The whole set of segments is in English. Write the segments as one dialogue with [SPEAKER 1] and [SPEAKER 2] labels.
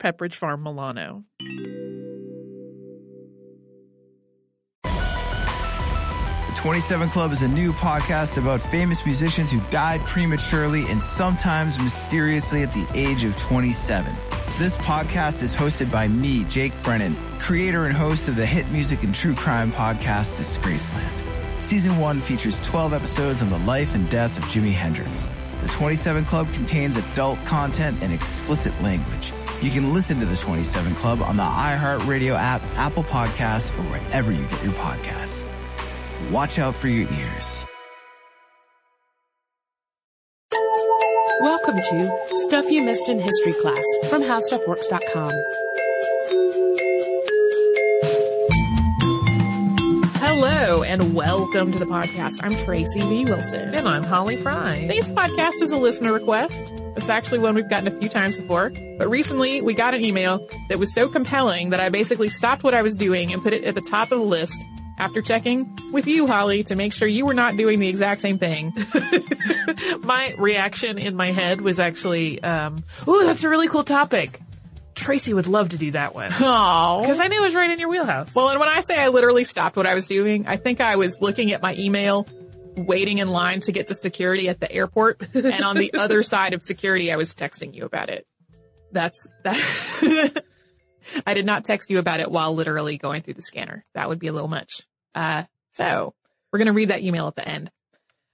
[SPEAKER 1] Pepperidge Farm Milano.
[SPEAKER 2] The 27 Club is a new podcast about famous musicians who died prematurely and sometimes mysteriously at the age of 27. This podcast is hosted by me, Jake Brennan, creator and host of the hit music and true crime podcast Disgraceland. Season 1 features 12 episodes on the life and death of Jimi Hendrix. The 27 Club contains adult content and explicit language. You can listen to the 27 Club on the iHeartRadio app, Apple Podcasts, or wherever you get your podcasts. Watch out for your ears.
[SPEAKER 3] Welcome to Stuff You Missed in History Class from HowStuffWorks.com.
[SPEAKER 4] Hello and welcome to the podcast. I'm Tracy V. Wilson.
[SPEAKER 1] And I'm Holly Fry.
[SPEAKER 4] Today's podcast is a listener request. It's actually one we've gotten a few times before, but recently we got an email that was so compelling that I basically stopped what I was doing and put it at the top of the list after checking with you, Holly, to make sure you were not doing the exact same thing.
[SPEAKER 1] my reaction in my head was actually, um, oh, that's a really cool topic. Tracy would love to do that one.
[SPEAKER 4] Oh.
[SPEAKER 1] Because I knew it was right in your wheelhouse.
[SPEAKER 4] Well, and when I say I literally stopped what I was doing, I think I was looking at my email, waiting in line to get to security at the airport. and on the other side of security, I was texting you about it. That's that. I did not text you about it while literally going through the scanner. That would be a little much. Uh, so we're going to read that email at the end.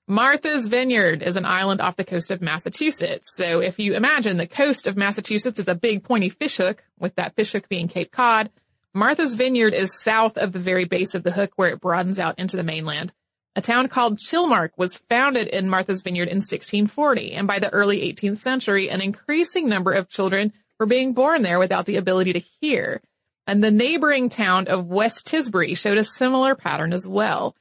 [SPEAKER 4] Martha's Vineyard is an island off the coast of Massachusetts. So if you imagine the coast of Massachusetts is a big pointy fishhook, with that fishhook being Cape Cod, Martha's Vineyard is south of the very base of the hook where it broadens out into the mainland. A town called Chilmark was founded in Martha's Vineyard in 1640, and by the early 18th century, an increasing number of children were being born there without the ability to hear. And the neighboring town of West Tisbury showed a similar pattern as well.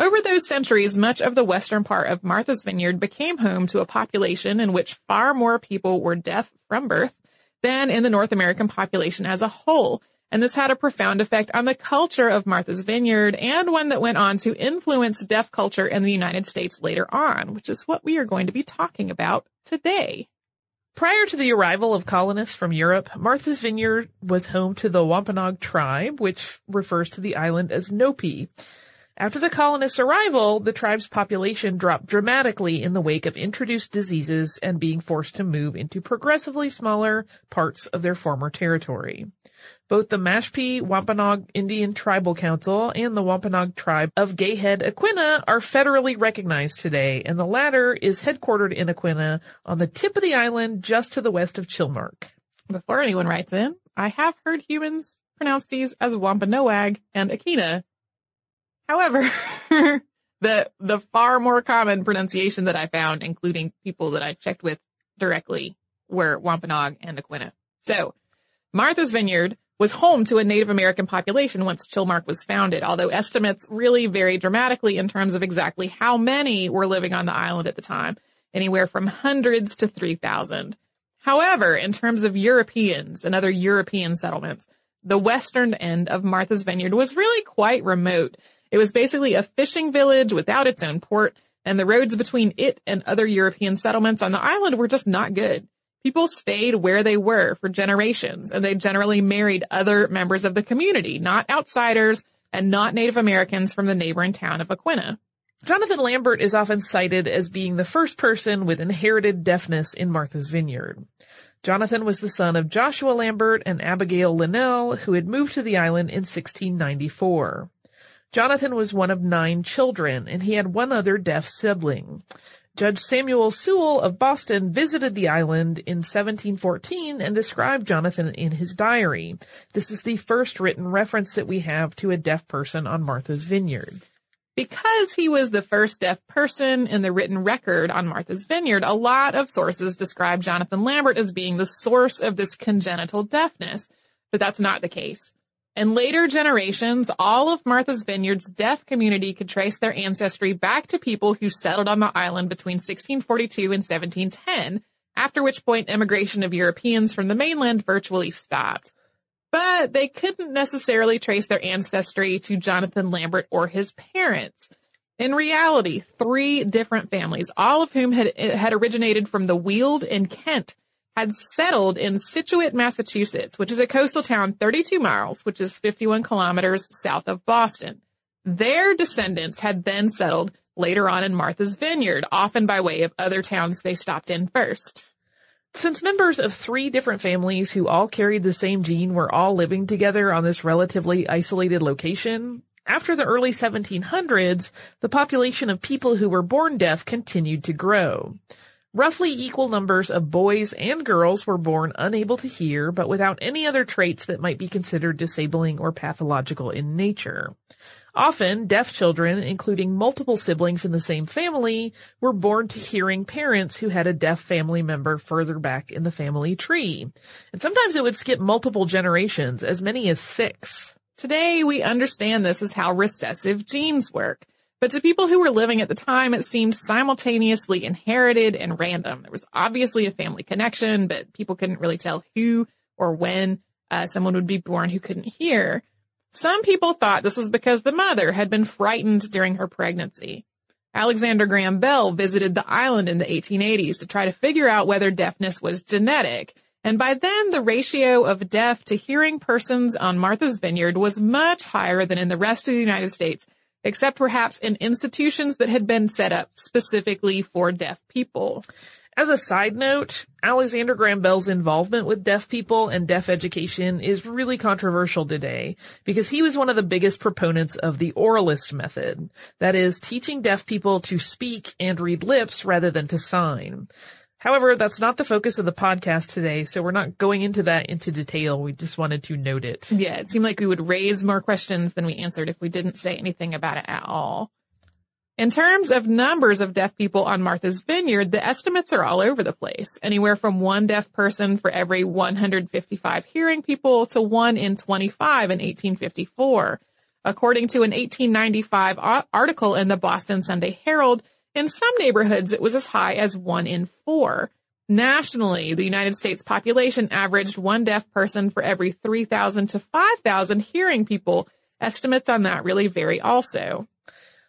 [SPEAKER 4] Over those centuries, much of the western part of Martha's Vineyard became home to a population in which far more people were deaf from birth than in the North American population as a whole. And this had a profound effect on the culture of Martha's Vineyard and one that went on to influence deaf culture in the United States later on, which is what we are going to be talking about today.
[SPEAKER 1] Prior to the arrival of colonists from Europe, Martha's Vineyard was home to the Wampanoag tribe, which refers to the island as Noepe. After the colonists' arrival, the tribe's population dropped dramatically in the wake of introduced diseases and being forced to move into progressively smaller parts of their former territory. Both the Mashpee Wampanoag Indian Tribal Council and the Wampanoag tribe of Gayhead Aquinnah are federally recognized today, and the latter is headquartered in Aquinnah on the tip of the island just to the west of Chilmark.
[SPEAKER 4] Before anyone writes in, I have heard humans pronounce these as Wampanoag and Aquinnah. However, the, the far more common pronunciation that I found, including people that I checked with directly, were Wampanoag and Aquinnah. So, Martha's Vineyard was home to a Native American population once Chilmark was founded, although estimates really vary dramatically in terms of exactly how many were living on the island at the time, anywhere from hundreds to 3,000. However, in terms of Europeans and other European settlements, the western end of Martha's Vineyard was really quite remote. It was basically a fishing village without its own port, and the roads between it and other European settlements on the island were just not good. People stayed where they were for generations, and they generally married other members of the community, not outsiders and not Native Americans from the neighboring town of Aquinnah.
[SPEAKER 1] Jonathan Lambert is often cited as being the first person with inherited deafness in Martha's Vineyard. Jonathan was the son of Joshua Lambert and Abigail Linnell, who had moved to the island in 1694. Jonathan was one of nine children, and he had one other deaf sibling. Judge Samuel Sewall of Boston visited the island in 1714 and described Jonathan in his diary. This is the first written reference that we have to a deaf person on Martha's Vineyard.
[SPEAKER 4] Because he was the first deaf person in the written record on Martha's Vineyard, a lot of sources describe Jonathan Lambert as being the source of this congenital deafness, but that's not the case. In later generations, all of Martha's Vineyard's deaf community could trace their ancestry back to people who settled on the island between 1642 and 1710, after which point immigration of Europeans from the mainland virtually stopped. But they couldn't necessarily trace their ancestry to Jonathan Lambert or his parents. In reality, three different families, all of whom had, had originated from the Weald in Kent, had settled in Scituate, Massachusetts, which is a coastal town 32 miles, which is 51 kilometers south of Boston. Their descendants had then settled later on in Martha's Vineyard, often by way of other towns they stopped in first.
[SPEAKER 1] Since members of three different families who all carried the same gene were all living together on this relatively isolated location, after the early 1700s, the population of people who were born deaf continued to grow. Roughly equal numbers of boys and girls were born unable to hear, but without any other traits that might be considered disabling or pathological in nature. Often, deaf children, including multiple siblings in the same family, were born to hearing parents who had a deaf family member further back in the family tree. And sometimes it would skip multiple generations, as many as six.
[SPEAKER 4] Today, we understand this as how recessive genes work. But to people who were living at the time, it seemed simultaneously inherited and random. There was obviously a family connection, but people couldn't really tell who or when uh, someone would be born who couldn't hear. Some people thought this was because the mother had been frightened during her pregnancy. Alexander Graham Bell visited the island in the 1880s to try to figure out whether deafness was genetic. And by then, the ratio of deaf to hearing persons on Martha's Vineyard was much higher than in the rest of the United States except perhaps in institutions that had been set up specifically for deaf people.
[SPEAKER 1] As a side note, Alexander Graham Bell's involvement with deaf people and deaf education is really controversial today because he was one of the biggest proponents of the oralist method. That is, teaching deaf people to speak and read lips rather than to sign. However, that's not the focus of the podcast today, so we're not going into that into detail. We just wanted to note it.
[SPEAKER 4] Yeah, it seemed like we would raise more questions than we answered if we didn't say anything about it at all. In terms of numbers of deaf people on Martha's Vineyard, the estimates are all over the place. Anywhere from one deaf person for every 155 hearing people to one in 25 in 1854. According to an 1895 article in the Boston Sunday Herald, in some neighborhoods, it was as high as one in four. Nationally, the United States population averaged one deaf person for every 3,000 to 5,000 hearing people. Estimates on that really vary also.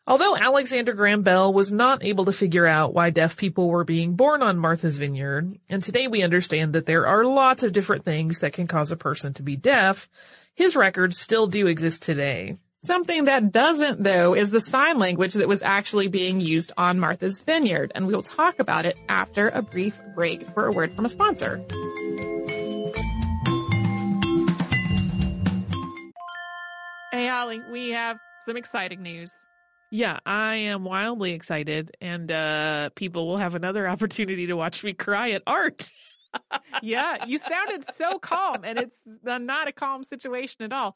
[SPEAKER 1] Although Alexander Graham Bell was not able to figure out why deaf people were being born on Martha's Vineyard, and today we understand that there are lots of different things that can cause a person to be deaf, his records still do exist today.
[SPEAKER 4] Something that doesn't, though, is the sign language that was actually being used on Martha's Vineyard, and we will talk about it after a brief break for a word from a sponsor. Hey, Holly, we have some exciting news.
[SPEAKER 1] Yeah, I am wildly excited, and uh, people will have another opportunity to watch me cry at art.
[SPEAKER 4] yeah, you sounded so calm, and it's not a calm situation at all.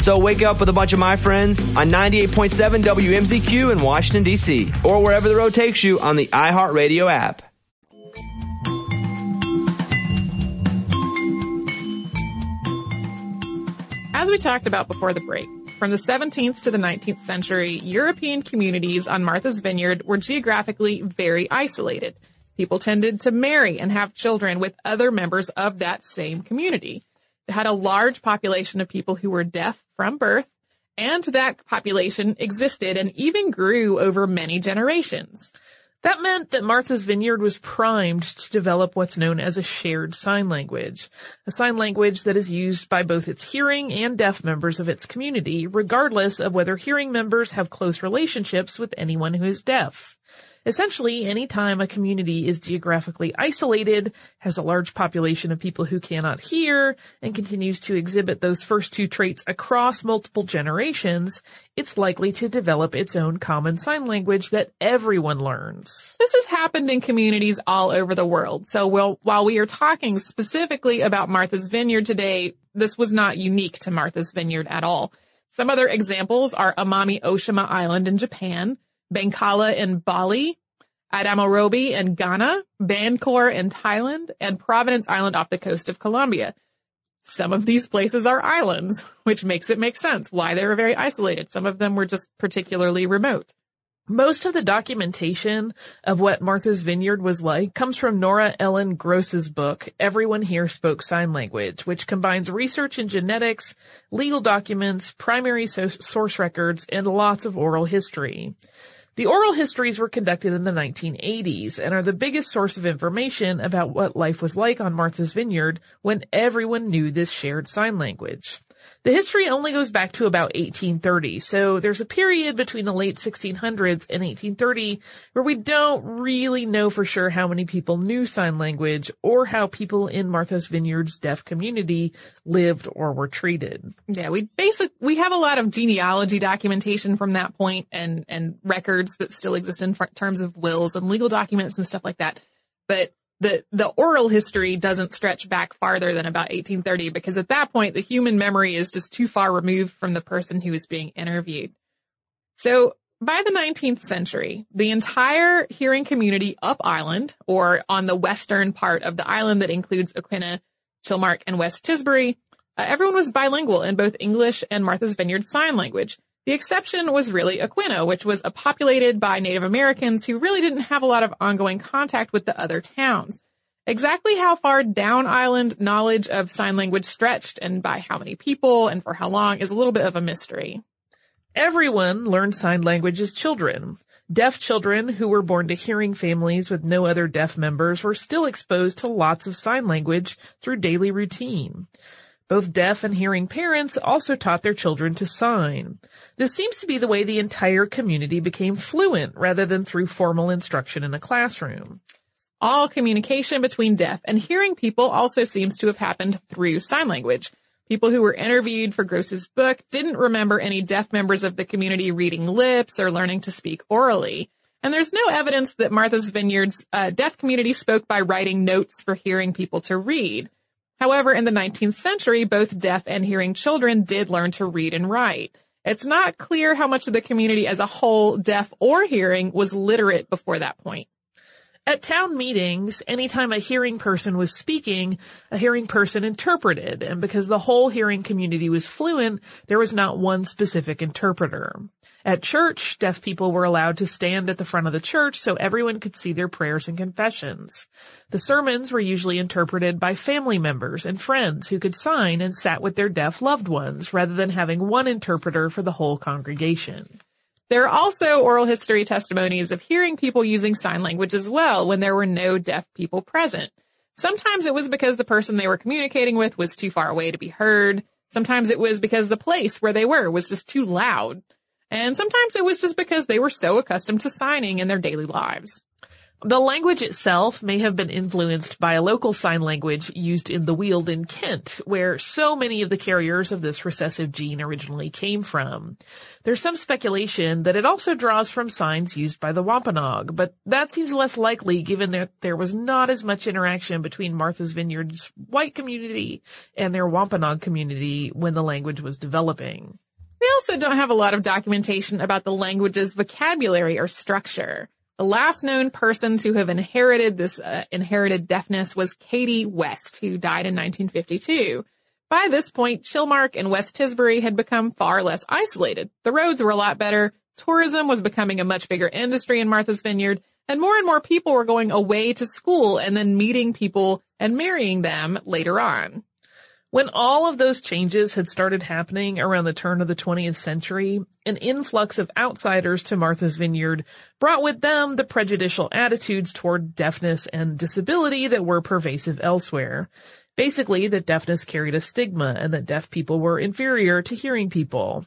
[SPEAKER 5] So wake up with a bunch of my friends on 98.7 WMZQ in Washington, D.C., or wherever the road takes you on the iHeartRadio app.
[SPEAKER 4] As we talked about before the break, from the 17th to the 19th century, European communities on Martha's Vineyard were geographically very isolated. People tended to marry and have children with other members of that same community. Had a large population of people who were deaf from birth, and that population existed and even grew over many generations.
[SPEAKER 1] That meant that Martha's Vineyard was primed to develop what's known as a shared sign language, a sign language that is used by both its hearing and deaf members of its community, regardless of whether hearing members have close relationships with anyone who is deaf. Essentially, any time a community is geographically isolated, has a large population of people who cannot hear, and continues to exhibit those first two traits across multiple generations, it's likely to develop its own common sign language that everyone learns.
[SPEAKER 4] This has happened in communities all over the world. So while, while we are talking specifically about Martha's Vineyard today, this was not unique to Martha's Vineyard at all. Some other examples are Amami Oshima Island in Japan, Bengkala in Bali, Adamorobe in Ghana, Ban Khor in Thailand, and Providence Island off the coast of Colombia. Some of these places are islands, which makes it make sense why they were very isolated. Some of them were just particularly remote.
[SPEAKER 1] Most of the documentation of what Martha's Vineyard was like comes from Nora Ellen Groce's book, Everyone Here Spoke Sign Language, which combines research in genetics, legal documents, primary so- source records, and lots of oral history. The oral histories were conducted in the 1980s and are the biggest source of information about what life was like on Martha's Vineyard when everyone knew this shared sign language. The history only goes back to about 1830, so there's a period between the late 1600s and 1830 where we don't really know for sure how many people knew sign language or how people in Martha's Vineyard's deaf community lived or were treated.
[SPEAKER 4] Yeah, we basic we have a lot of genealogy documentation from that point and and records that still exist in terms of wills and legal documents and stuff like that. But the, the oral history doesn't stretch back farther than about 1830 because at that point the human memory is just too far removed from the person who is being interviewed. So by the 19th century, the entire hearing community up island or on the western part of the island that includes Aquinnah, Chilmark, and West Tisbury, uh, everyone was bilingual in both English and Martha's Vineyard Sign Language. The exception was really Aquinnah, which was populated by Native Americans who really didn't have a lot of ongoing contact with the other towns. Exactly how far down island knowledge of sign language stretched and by how many people and for how long is a little bit of a mystery.
[SPEAKER 1] Everyone learned sign language as children. Deaf children who were born to hearing families with no other deaf members were still exposed to lots of sign language through daily routine. Both deaf and hearing parents also taught their children to sign. This seems to be the way the entire community became fluent rather than through formal instruction in a classroom.
[SPEAKER 4] All communication between deaf and hearing people also seems to have happened through sign language. People who were interviewed for Groce's book didn't remember any deaf members of the community reading lips or learning to speak orally. And there's no evidence that Martha's Vineyard's uh, deaf community spoke by writing notes for hearing people to read. However, in the 19th century, both deaf and hearing children did learn to read and write. It's not clear how much of the community as a whole, deaf or hearing, was literate before that point.
[SPEAKER 1] At town meetings, anytime a hearing person was speaking, a hearing person interpreted, and because the whole hearing community was fluent, there was not one specific interpreter. At church, deaf people were allowed to stand at the front of the church so everyone could see their prayers and confessions. The sermons were usually interpreted by family members and friends who could sign and sat with their deaf loved ones rather than having one interpreter for the whole congregation.
[SPEAKER 4] There are also oral history testimonies of hearing people using sign language as well when there were no deaf people present. Sometimes it was because the person they were communicating with was too far away to be heard. Sometimes it was because the place where they were was just too loud. And sometimes it was just because they were so accustomed to signing in their daily lives.
[SPEAKER 1] The language itself may have been influenced by a local sign language used in the Weald in Kent, where so many of the carriers of this recessive gene originally came from. There's some speculation that it also draws from signs used by the Wampanoag, but that seems less likely given that there was not as much interaction between Martha's Vineyard's white community and their Wampanoag community when the language was developing.
[SPEAKER 4] We also don't have a lot of documentation about the language's vocabulary or structure. The last known person to have inherited this uh, inherited deafness was Katie West, who died in 1952. By this point, Chilmark and West Tisbury had become far less isolated. The roads were a lot better. Tourism was becoming a much bigger industry in Martha's Vineyard, and more and more people were going away to school and then meeting people and marrying them later on.
[SPEAKER 1] When all of those changes had started happening around the turn of the 20th century, an influx of outsiders to Martha's Vineyard brought with them the prejudicial attitudes toward deafness and disability that were pervasive elsewhere. Basically, that deafness carried a stigma and that deaf people were inferior to hearing people.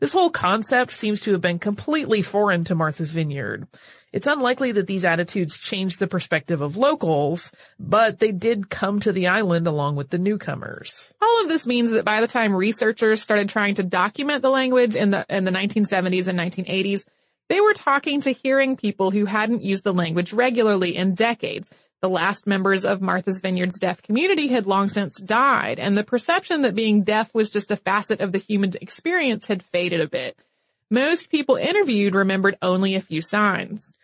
[SPEAKER 1] This whole concept seems to have been completely foreign to Martha's Vineyard. It's unlikely that these attitudes changed the perspective of locals, but they did come to the island along with the newcomers.
[SPEAKER 4] All of this means that by the time researchers started trying to document the language in the, in the 1970s and 1980s, they were talking to hearing people who hadn't used the language regularly in decades. The last members of Martha's Vineyard's deaf community had long since died, and the perception that being deaf was just a facet of the human experience had faded a bit. Most people interviewed remembered only a few signs.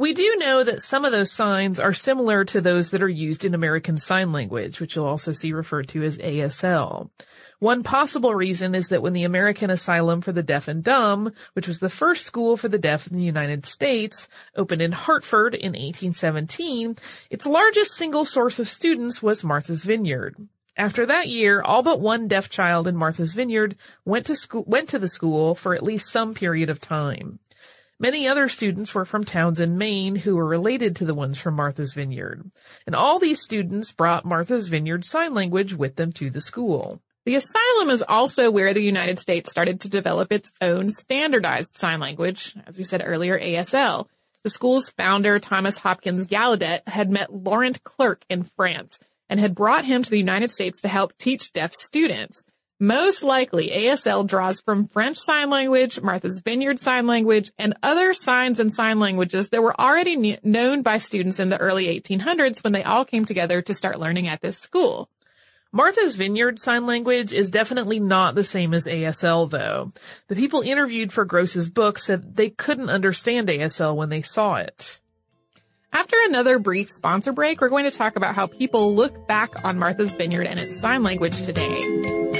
[SPEAKER 1] We do know that some of those signs are similar to those that are used in American Sign Language, which you'll also see referred to as ASL. One possible reason is that when the American Asylum for the Deaf and Dumb, which was the first school for the deaf in the United States, opened in Hartford in 1817, its largest single source of students was Martha's Vineyard. After that year, all but one deaf child in Martha's Vineyard went to school, went to the school for at least some period of time. Many other students were from towns in Maine who were related to the ones from Martha's Vineyard. And all these students brought Martha's Vineyard Sign Language with them to the school.
[SPEAKER 4] The asylum is also where the United States started to develop its own standardized sign language, as we said earlier, ASL. The school's founder, Thomas Hopkins Gallaudet, had met Laurent Clerc in France and had brought him to the United States to help teach deaf students. Most likely, ASL draws from French Sign Language, Martha's Vineyard Sign Language, and other signs and sign languages that were already known by students in the early 1800s when they all came together to start learning at this school.
[SPEAKER 1] Martha's Vineyard Sign Language is definitely not the same as ASL though. The people interviewed for Groce's book said they couldn't understand ASL when they saw it.
[SPEAKER 4] After another brief sponsor break, we're going to talk about how people look back on Martha's Vineyard and its sign language today.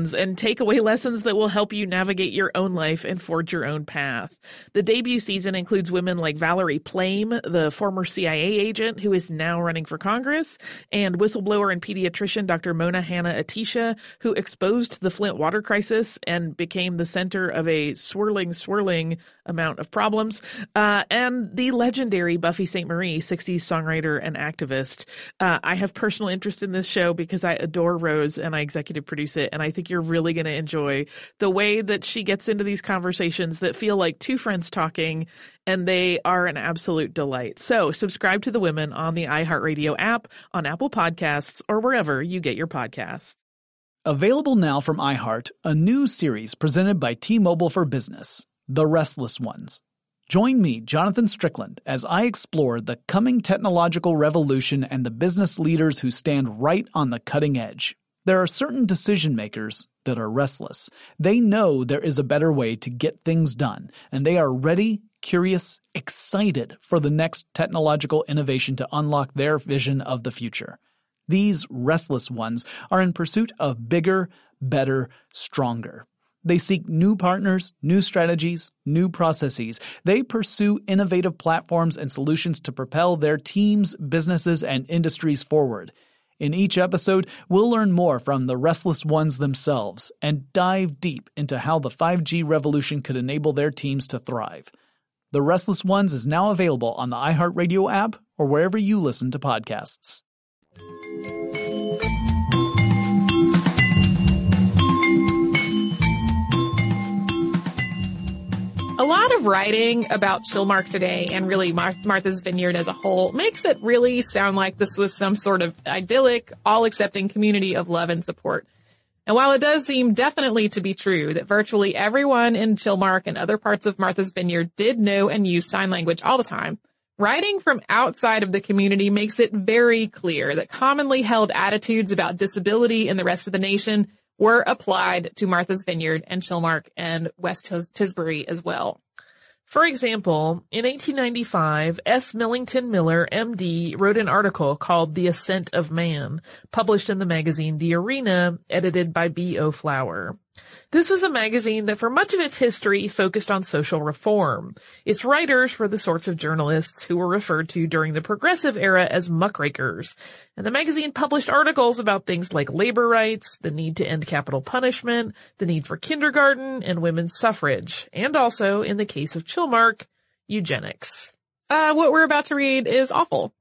[SPEAKER 1] and take away lessons that will help you navigate your own life and forge your own path. The debut season includes women like Valerie Plame, the former CIA agent who is now running for Congress, and whistleblower and pediatrician Dr. Mona Hanna-Attisha, who exposed the Flint water crisis and became the center of a swirling, swirling amount of problems, uh, and the legendary Buffy Sainte-Marie, 60s songwriter and activist. Uh, I have personal interest in this show because I adore Rose and I executive produce it, and I think you're really going to enjoy the way that she gets into these conversations that feel like two friends talking, and they are an absolute delight. So subscribe to the women on the iHeartRadio app, on Apple Podcasts, or wherever you get your podcasts.
[SPEAKER 6] Available now from iHeart, a new series presented by T-Mobile for Business, The Restless Ones. Join me, Jonathan Strickland, as I explore the coming technological revolution and the business leaders who stand right on the cutting edge. There are certain decision makers that are restless. They know there is a better way to get things done, and they are ready, curious, excited for the next technological innovation to unlock their vision of the future. These restless ones are in pursuit of bigger, better, stronger. They seek new partners, new strategies, new processes. They pursue innovative platforms and solutions to propel their teams, businesses, and industries forward. In each episode, we'll learn more from the restless ones themselves and dive deep into how the 5G revolution could enable their teams to thrive. The Restless Ones is now available on the iHeartRadio app or wherever you listen to podcasts.
[SPEAKER 4] A lot of writing about Chilmark today and really Mar- Martha's Vineyard as a whole makes it really sound like this was some sort of idyllic, all accepting community of love and support. And while it does seem definitely to be true that virtually everyone in Chilmark and other parts of Martha's Vineyard did know and use sign language all the time, writing from outside of the community makes it very clear that commonly held attitudes about disability in the rest of the nation were applied to Martha's Vineyard and Chilmark and West Tis- Tisbury as well.
[SPEAKER 1] For example, in 1895, S. Millington Miller, MD, wrote an article called The Ascent of Man, published in the magazine The Arena, edited by B. O. Flower. This was a magazine that for much of its history focused on social reform. Its writers were the sorts of journalists who were referred to during the progressive era as muckrakers. And the magazine published articles about things like labor rights, the need to end capital punishment, the need for kindergarten and women's suffrage, and also, in the case of Chilmark, eugenics.
[SPEAKER 4] Uh, what we're about to read is awful.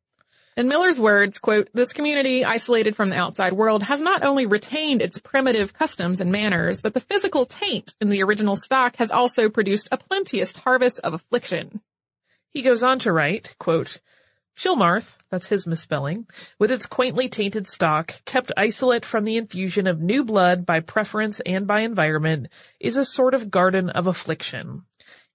[SPEAKER 4] In Miller's words, quote, this community, isolated from the outside world, has not only retained its primitive customs and manners, but the physical taint in the original stock has also produced a plenteous harvest of affliction.
[SPEAKER 1] He goes on to write, quote, Chilmarth, that's his misspelling, with its quaintly tainted stock, kept isolate from the infusion of new blood by preference and by environment, is a sort of garden of affliction.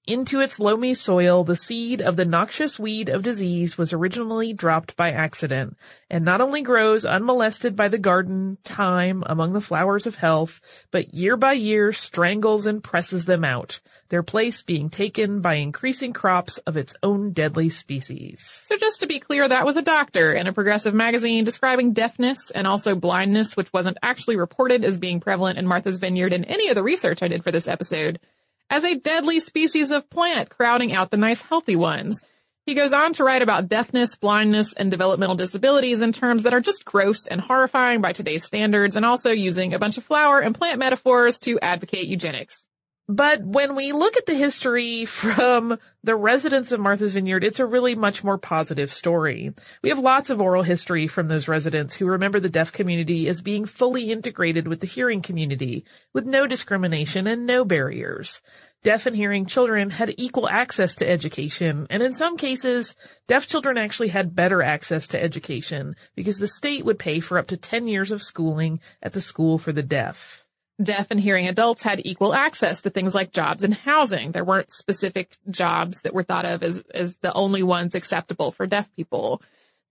[SPEAKER 1] Into its loamy soil, the seed of the noxious weed of disease was originally dropped by accident, and not only grows unmolested by the garden time among the flowers of health, but year by year strangles and presses them out, their place being taken by increasing crops of its own deadly species.
[SPEAKER 4] So just to be clear, that was a doctor in a progressive magazine describing deafness and also blindness, which wasn't actually reported as being prevalent in Martha's Vineyard in any of the research I did for this episode as a deadly species of plant crowding out the nice healthy ones. He goes on to write about deafness, blindness, and developmental disabilities in terms that are just gross and horrifying by today's standards and also using a bunch of flower and plant metaphors to advocate eugenics.
[SPEAKER 1] But when we look at the history from the residents of Martha's Vineyard, it's a really much more positive story. We have lots of oral history from those residents who remember the deaf community as being fully integrated with the hearing community, with no discrimination and no barriers. Deaf and hearing children had equal access to education, and in some cases, deaf children actually had better access to education because the state would pay for up to 10 years of schooling at the school for the deaf
[SPEAKER 4] deaf and hearing adults had equal access to things like jobs and housing. There weren't specific jobs that were thought of as, as the only ones acceptable for deaf people.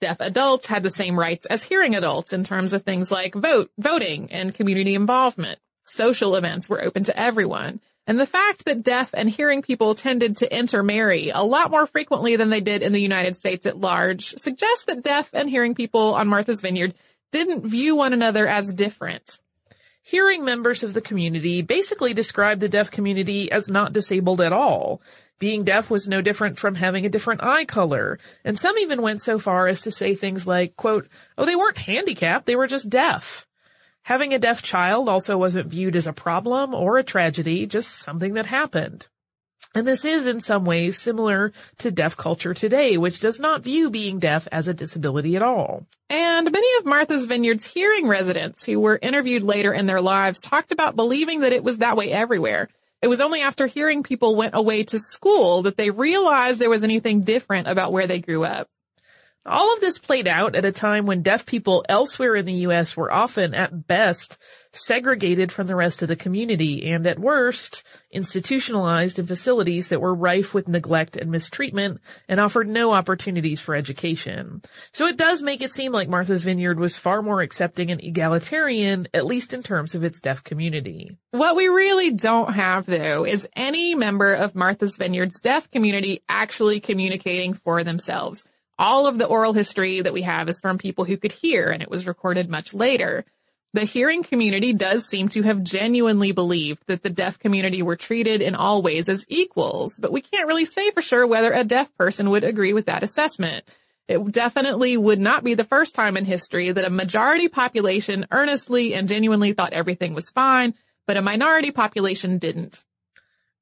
[SPEAKER 4] Deaf adults had the same rights as hearing adults in terms of things like vote, voting and community involvement. Social events were open to everyone. And the fact that deaf and hearing people tended to intermarry a lot more frequently than they did in the United States at large suggests that deaf and hearing people on Martha's Vineyard didn't view one another as different
[SPEAKER 1] hearing members of the community basically described the deaf community as not disabled at all. Being deaf was no different from having a different eye color, and some even went so far as to say things like, quote, oh, they weren't handicapped, they were just deaf. Having a deaf child also wasn't viewed as a problem or a tragedy, just something that happened. And this is in some ways similar to deaf culture today, which does not view being deaf as a disability at all.
[SPEAKER 4] And many of Martha's Vineyard's hearing residents who were interviewed later in their lives talked about believing that it was that way everywhere. It was only after hearing people went away to school that they realized there was anything different about where they grew up.
[SPEAKER 1] All of this played out at a time when deaf people elsewhere in the U.S. were often, at best, segregated from the rest of the community and at worst, institutionalized in facilities that were rife with neglect and mistreatment and offered no opportunities for education. So it does make it seem like Martha's Vineyard was far more accepting and egalitarian, at least in terms of its deaf community.
[SPEAKER 4] What we really don't have though is any member of Martha's Vineyard's deaf community actually communicating for themselves All of the oral history that we have is from people who could hear and it was recorded much later. The hearing community does seem to have genuinely believed that the deaf community were treated in all ways as equals, but we can't really say for sure whether a deaf person would agree with that assessment. It definitely would not be the first time in history that a majority population earnestly and genuinely thought everything was fine, but a minority population didn't.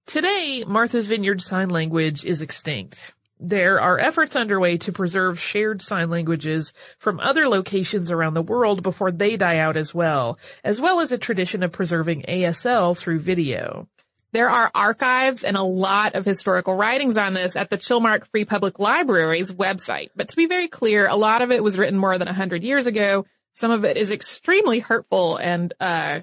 [SPEAKER 1] Today, Martha's Vineyard Sign Language is extinct. There are efforts underway to preserve shared sign languages from other locations around the world before they die out as well, as well as a tradition of preserving ASL through video.
[SPEAKER 4] There are archives and a lot of historical writings on this at the Chilmark Free Public Library's website. But to be very clear, a lot of it was written more than 100 years ago. Some of it is extremely hurtful and uh,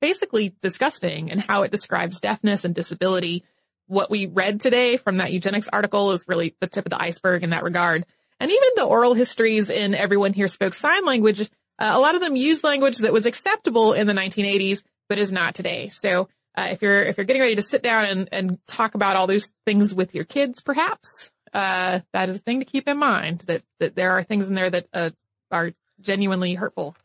[SPEAKER 4] basically disgusting in how it describes deafness and disability what we read today from that eugenics article is really the tip of the iceberg in that regard. And even the oral histories in Everyone Here Spoke Sign Language, uh, a lot of them use language that was acceptable in the 1980s, but is not today. So uh, if you're if you're getting ready to sit down and, and talk about all those things with your kids, perhaps uh, that is a thing to keep in mind that that there are things in there that uh, are genuinely hurtful.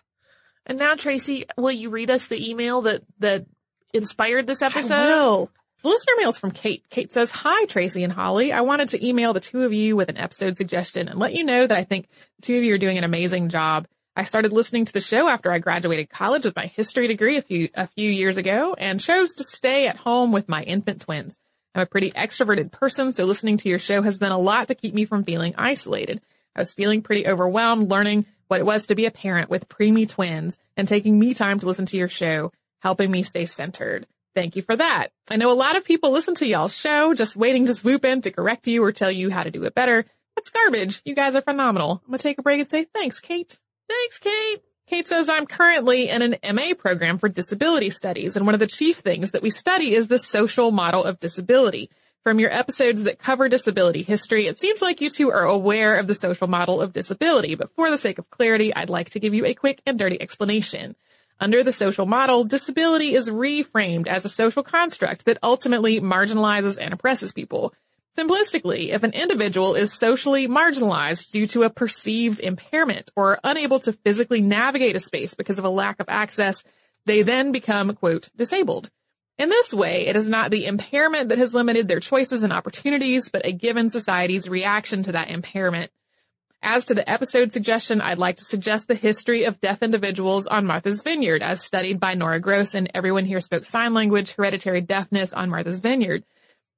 [SPEAKER 1] And now, Tracy, will you read us the email that that inspired this episode?
[SPEAKER 4] I will. Listener mail is from Kate. Kate says, Hi, Tracy and Holly. I wanted to email the two of you with an episode suggestion and let you know that I think the two of you are doing an amazing job. I started listening to the show after I graduated college with my history degree a few, a few years ago and chose to stay at home with my infant twins. I'm a pretty extroverted person, so listening to your show has done a lot to keep me from feeling isolated. I was feeling pretty overwhelmed learning what it was to be a parent with preemie twins and taking me time to listen to your show, helping me stay centered. Thank you for that. I know a lot of people listen to y'all's show just waiting to swoop in to correct you or tell you how to do it better. That's garbage. You guys are phenomenal. I'm gonna take a break and say thanks, Kate.
[SPEAKER 1] Thanks, Kate.
[SPEAKER 4] Kate says, I'm currently in an MA program for disability studies, and one of the chief things that we study is the social model of disability. From your episodes that cover disability history, it seems like you two are aware of the social model of disability, but for the sake of clarity, I'd like to give you a quick and dirty explanation. Under the social model, disability is reframed as a social construct that ultimately marginalizes and oppresses people. Simplistically, if an individual is socially marginalized due to a perceived impairment or unable to physically navigate a space because of a lack of access, they then become, quote, disabled. In this way, it is not the impairment that has limited their choices and opportunities, but a given society's reaction to that impairment. As to the episode suggestion, I'd like to suggest the history of deaf individuals on Martha's Vineyard, as studied by Nora Groce and Everyone Here Spoke Sign Language, Hereditary Deafness on Martha's Vineyard.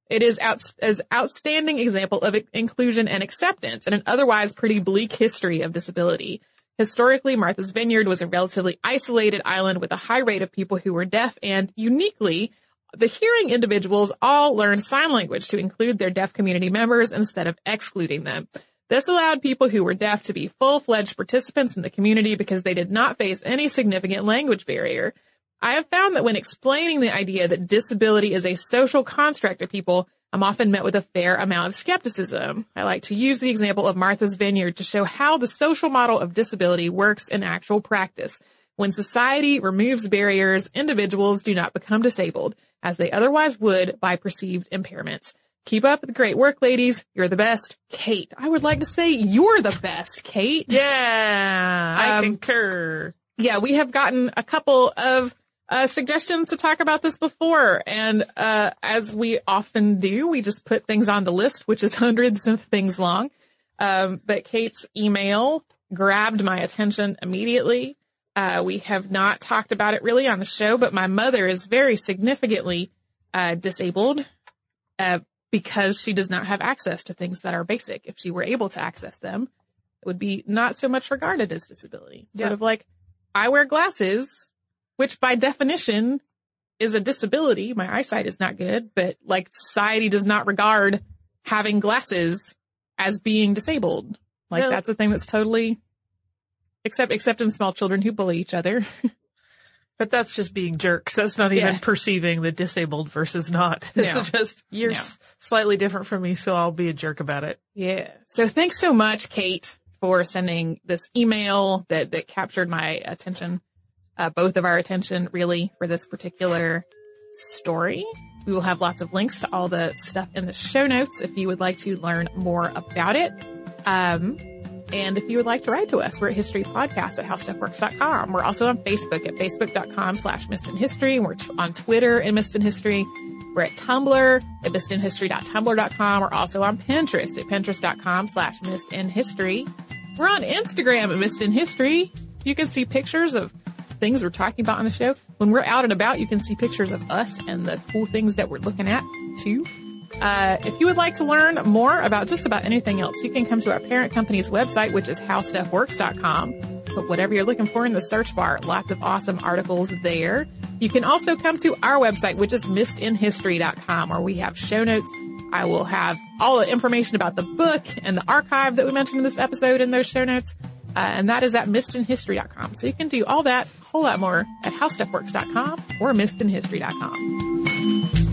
[SPEAKER 4] It is out, as outstanding example of inclusion and acceptance in an otherwise pretty bleak history of disability. Historically, Martha's Vineyard was a relatively isolated island with a high rate of people who were deaf and uniquely, the hearing individuals all learned sign language to include their deaf community members instead of excluding them. This allowed people who were deaf to be full-fledged participants in the community because they did not face any significant language barrier. I have found that when explaining the idea that disability is a social construct of people, I'm often met with a fair amount of skepticism. I like to use the example of Martha's Vineyard to show how the social model of disability works in actual practice. When society removes barriers, individuals do not become disabled, as they otherwise would by perceived impairments. Keep up the great work, ladies. You're the best. Kate, I would like to say you're the best, Kate.
[SPEAKER 1] Yeah, I
[SPEAKER 4] Um,
[SPEAKER 1] concur.
[SPEAKER 4] Yeah, we have gotten a couple of uh, suggestions to talk about this before. And uh, as we often do, we just put things on the list, which is hundreds of things long. Um, but Kate's email grabbed my attention immediately. Uh, we have not talked about it really on the show, but my mother is very significantly uh, disabled uh, because she does not have access to things that are basic. If she were able to access them, it would be not so much regarded as disability. Sort of like, I wear glasses, which by definition is a disability. My eyesight is not good, but like society does not regard having glasses as being disabled. Like
[SPEAKER 1] No.
[SPEAKER 4] that's a thing that's totally, except, except in small children who bully each other.
[SPEAKER 1] But that's just being jerks. That's not even
[SPEAKER 4] Yeah.
[SPEAKER 1] perceiving the disabled versus not. This
[SPEAKER 4] No.
[SPEAKER 1] is just, you're
[SPEAKER 4] No.
[SPEAKER 1] s- slightly different from me, so I'll be a jerk about it.
[SPEAKER 4] Yeah. So thanks so much, Kate, for sending this email that, that captured my attention, uh, both of our attention really for this particular story. We will have lots of links to all the stuff in the show notes if you would like to learn more about it. Um, and if you would like to write to us, we're at historypodcast at howstuffworks.com. We're also on Facebook at facebook.com slash missed in history. We're on Twitter at missed in history. We're at Tumblr at missedinhistory.tumblr.com. We're also on Pinterest at pinterest.com slash missed in history. We're on Instagram at missed in history. You can see pictures of things we're talking about on the show. When we're out and about, you can see pictures of us and the cool things that we're looking at too. Uh, if you would like to learn more about just about anything else, you can come to our parent company's website, which is howstuffworks.com. Put whatever you're looking for in the search bar. Lots of awesome articles there. You can also come to our website, which is missedinhistory.com, where we have show notes. I will have all the information about the book and the archive that we mentioned in this episode in those show notes. Uh, and that is at missedinhistory.com. So you can do all that, a whole lot more at howstuffworks.com or missedinhistory.com.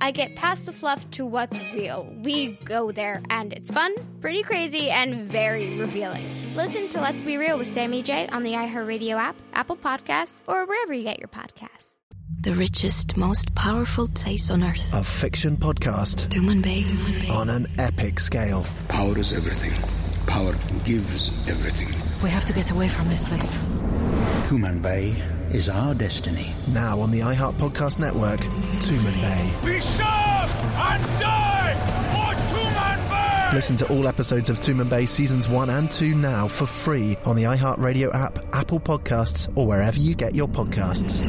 [SPEAKER 7] I get past the fluff to what's real. We go there, and it's fun, pretty crazy, and very revealing. Listen to Let's Be Real with Sammy J on the iHeartRadio app, Apple Podcasts, or wherever you get your podcasts.
[SPEAKER 8] The richest, most powerful place on earth.
[SPEAKER 9] A fiction podcast
[SPEAKER 8] Tumanbay.
[SPEAKER 9] on an epic scale.
[SPEAKER 10] Power is everything. Power gives everything.
[SPEAKER 8] We have to get away from this place.
[SPEAKER 10] Tumanbay is our destiny.
[SPEAKER 9] Now on the iHeart Podcast Network, Tumanbay.
[SPEAKER 11] Be sharp and die for Tumanbay!
[SPEAKER 9] Listen to all episodes of Tumanbay seasons 1 and 2 now for free on the iHeart Radio app, Apple Podcasts, or wherever you get your podcasts.